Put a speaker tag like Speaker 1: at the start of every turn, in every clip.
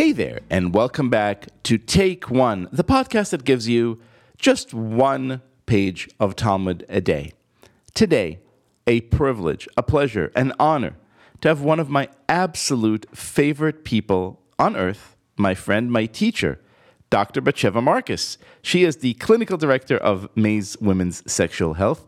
Speaker 1: Hey there, and welcome back to Take One, the podcast that gives you just one page of Talmud a day. Today, a privilege, a pleasure, an honor to have one of my absolute favorite people on earth, my friend, my teacher, Dr. Bat Sheva Marcus. She is the clinical director of Maze Women's Sexual Health.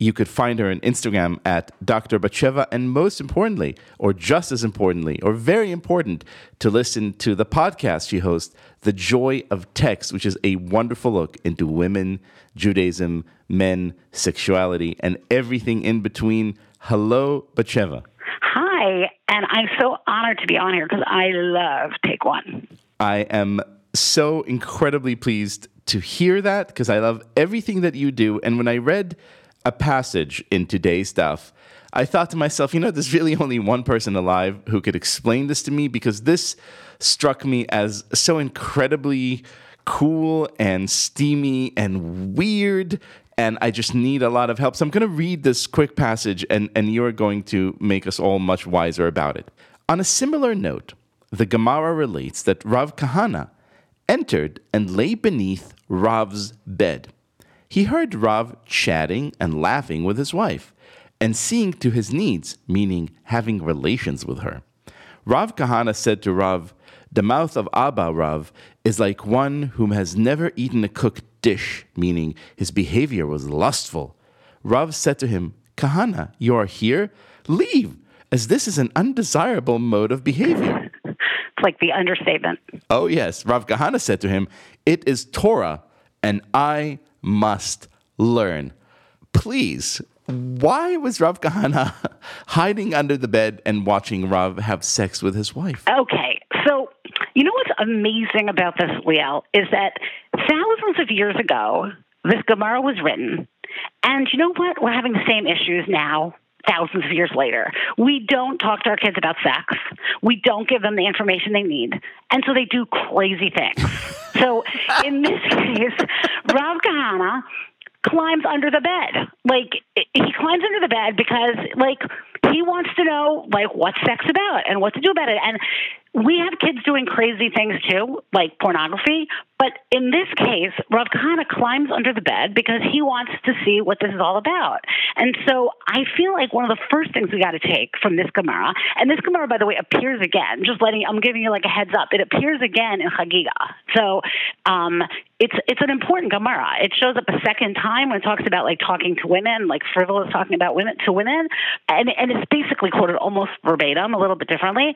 Speaker 1: You could find her on Instagram at Dr. Bat Sheva. and most importantly, or just as importantly, or very important, to listen to the podcast she hosts, The Joy of Text, which is a wonderful look into women, Judaism, men, sexuality, and everything in between. Hello, Bat Sheva.
Speaker 2: Hi, and I'm so honored to be on here because I love Take One.
Speaker 1: I am so incredibly pleased to hear that because I love everything that you do. And when I read a passage in today's stuff, I thought to myself, you know, there's really only one person alive who could explain this to me because this struck me as so incredibly cool and steamy and weird. And I just need a lot of help. So I'm going to read this quick passage, and, and you're going to make us all much wiser about it. On a similar note, the Gemara relates that Rav Kahana entered and lay beneath Rav's bed. He heard Rav chatting and laughing with his wife and seeing to his needs, meaning having relations with her. Rav Kahana said to Rav, The mouth of Abba Rav is like one whom has never eaten a cooked dish, meaning his behavior was lustful. Rav said to him, Kahana, you are here? Leave, as this is an undesirable mode of behavior.
Speaker 2: It's like the understatement.
Speaker 1: Oh, yes. Rav Kahana said to him, It is Torah, and I must learn. Please, why was Rav Kahana hiding under the bed and watching Rav have sex with his wife?
Speaker 2: Okay, so you know what's amazing about this, Liel, is that thousands of years ago, this Gemara was written. And you know what? We're having the same issues now thousands of years later. We don't talk to our kids about sex. We don't give them the information they need. And so they do crazy things. so in this case, Rav Kahana climbs under the bed. Like he climbs under the bed because like he wants to know like what's sex about and what to do about it. And we have kids doing crazy things too, like pornography. But in this case, Rav Kahana climbs under the bed because he wants to see what this is all about. And so I feel like one of the first things we got to take from this Gemara, and this Gemara, by the way, appears again. Just letting I'm giving you like a heads up. It appears again in Chagiga. So um, it's it's an important Gemara. It shows up a second time when it talks about like talking to women, like frivolous talking about women to women, and and it's basically quoted almost verbatim, a little bit differently.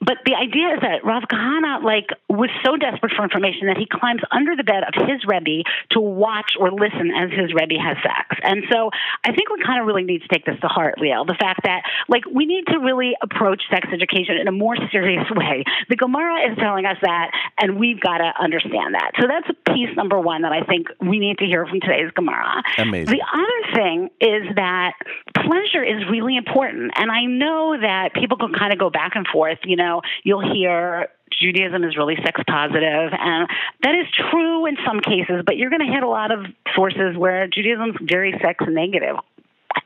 Speaker 2: But the idea is that Rav Kahana like was so desperate for information that he climbs under the bed of his Rebbe to watch or listen as his Rebbe has sex. And so I think we kind of really need to take this to heart, Liel. The fact that like we need to really approach sex education in a more serious way. The Gemara is telling us that, and we've got to understand that. So that's piece number one that I think we need to hear from today's Gemara.
Speaker 1: Amazing.
Speaker 2: The other thing is that pleasure is really important, and I know that people can kind of go back and forth. You know, you'll hear Judaism is really sex positive, and that is true in some cases, but you're going to hit a lot of sources where Judaism is very sex negative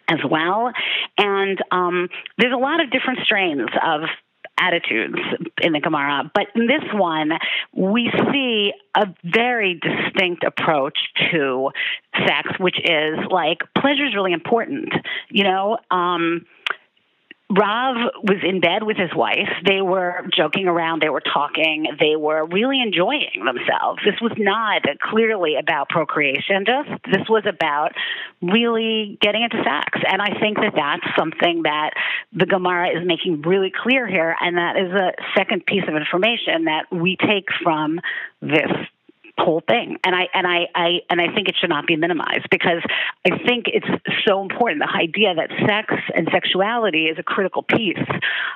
Speaker 2: as well. And um, there's a lot of different strains of attitudes in the Gemara, but in this one, we see a very distinct approach to sex, which is like pleasure is really important. You know, um, Rav was in bed with his wife. They were joking around. They were talking. They were really enjoying themselves. This was not clearly about procreation. Just this was about really getting into sex. And I think that that's something that the Gemara is making really clear here. And that is a second piece of information that we take from this whole thing. And I and I, I and I think it should not be minimized because I think it's so important the idea that sex and sexuality is a critical piece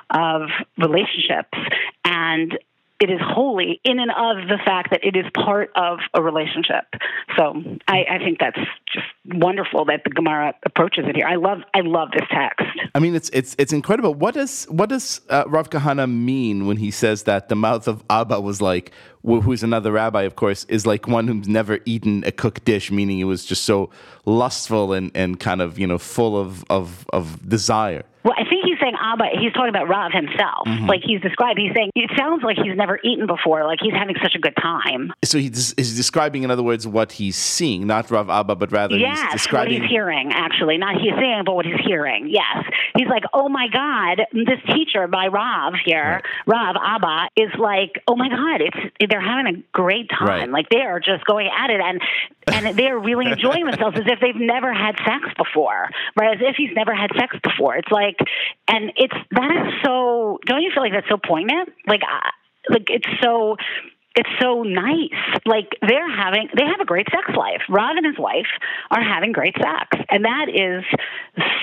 Speaker 2: of relationships and it is wholly in and of the fact that it is part of a relationship. So I, I, think that's just wonderful that the Gemara approaches it here. I love I love this text.
Speaker 1: I mean, it's it's it's incredible. What does what does uh, Rav Kahana mean when he says that the mouth of Abba was like, who's another rabbi, of course, is like one who's never eaten a cooked dish, meaning it was just so lustful and, and kind of you know full of of of desire.
Speaker 2: Well, I think he's saying Abba. He's talking about Rav himself. Mm-hmm. Like he's describing. He's saying it sounds like he's never eaten before. Like he's having such a good time.
Speaker 1: So he's describing, in other words, what he's seeing, not Rav Abba, but rather
Speaker 2: yes,
Speaker 1: he's describing
Speaker 2: what he's hearing. Actually, not he's seeing, but what he's hearing. Yes, he's like, oh my God, this teacher by Rav here, right. Rav Abba, is like, oh my God, it's they're having a great time. Right. Like they are just going at it, and and they're really enjoying themselves as if they've never had sex before, right? As if he's never had sex before. It's like, and it's that is so. Don't you feel like that's so poignant? Like, like it's so it's so nice. Like they're having, they have a great sex life. Rav and his wife are having great sex, and that is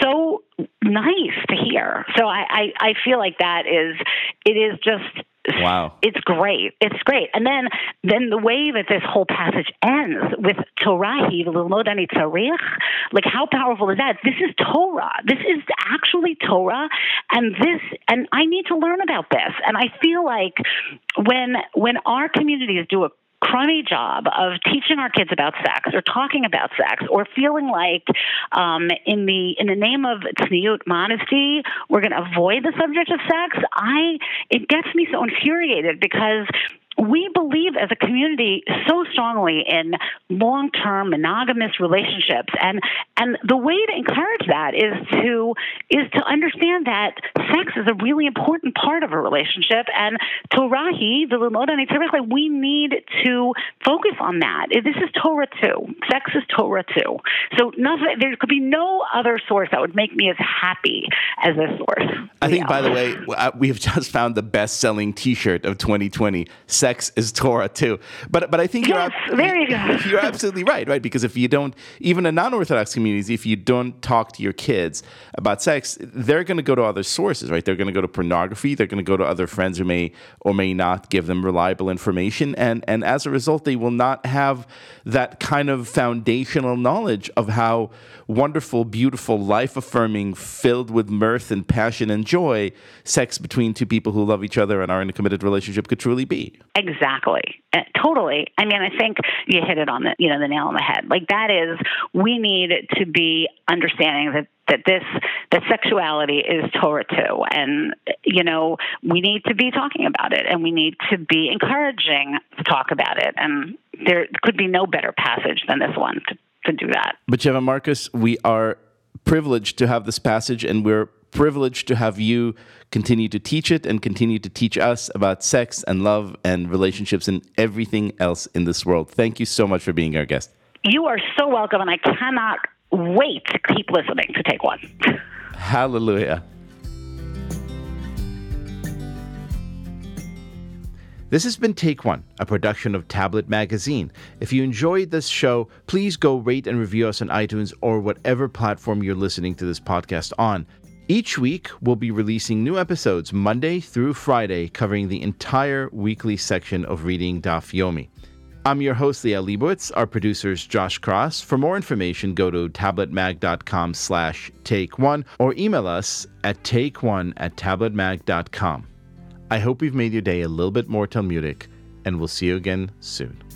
Speaker 2: so nice to hear. So I, I, I feel like that is, it is just
Speaker 1: Wow.
Speaker 2: It's great. It's great. And then then the way that this whole passage ends with Torahi, Lilmodani Tzarich, like how powerful is that? This is Torah. This is actually Torah and this and I need to learn about this. And I feel like when when our communities do a crummy job of teaching our kids about sex or talking about sex or feeling like um, in the in the name of tzniut modesty we're going to avoid the subject of sex i it gets me so infuriated because we believe as a community so strongly in long-term monogamous relationships. And and the way to encourage that is to is to understand that sex is a really important part of a relationship. And torahi the lumodani we need to focus on that. This is torah too. Sex is torah too. So nothing there could be no other source that would make me as happy as this source.
Speaker 1: I think yeah. by the way uh, we've just found the best-selling t-shirt of 2020 sex is Torah too. But but I think
Speaker 2: yes,
Speaker 1: you're
Speaker 2: there you go.
Speaker 1: you're absolutely right, right? Because if you don't, even in non-Orthodox communities, if you don't talk to your kids about sex, they're going to go to other sources, right? They're going to go to pornography. They're going to go to other friends who may or may not give them reliable information, and and as a result, they will not have that kind of foundational knowledge of how wonderful, beautiful, life affirming, filled with mirth and passion and joy, sex between two people who love each other and are in a committed relationship could truly be.
Speaker 2: Exactly. Uh, totally. I mean, I think you hit it on the, you know, the nail on the head. Like that is, we need to be understanding that that this that sexuality is Torah too, and you know we need to be talking about it, and we need to be encouraging to talk about it, and there could be no better passage than this one to to do that.
Speaker 1: Bat Sheva Marcus, we are privileged to have this passage, and we're privileged to have you continue to teach it and continue to teach us about sex and love and relationships and everything else in this world. Thank you so much for being our guest.
Speaker 2: You are so welcome, and I cannot wait to keep listening to Take One.
Speaker 1: Hallelujah. This has been Take One, a production of Tablet Magazine. If you enjoyed this show, please go rate and review us on iTunes or whatever platform you're listening to this podcast on. Each week, we'll be releasing new episodes Monday through Friday, covering the entire weekly section of Reading Daf Yomi. I'm your host, Liel Leibovitz. Our producer's Josh Cross. For more information, go to tabletmag.com slash take one or email us at take one at tabletmag.com. I hope we've made your day a little bit more Talmudic, and we'll see you again soon.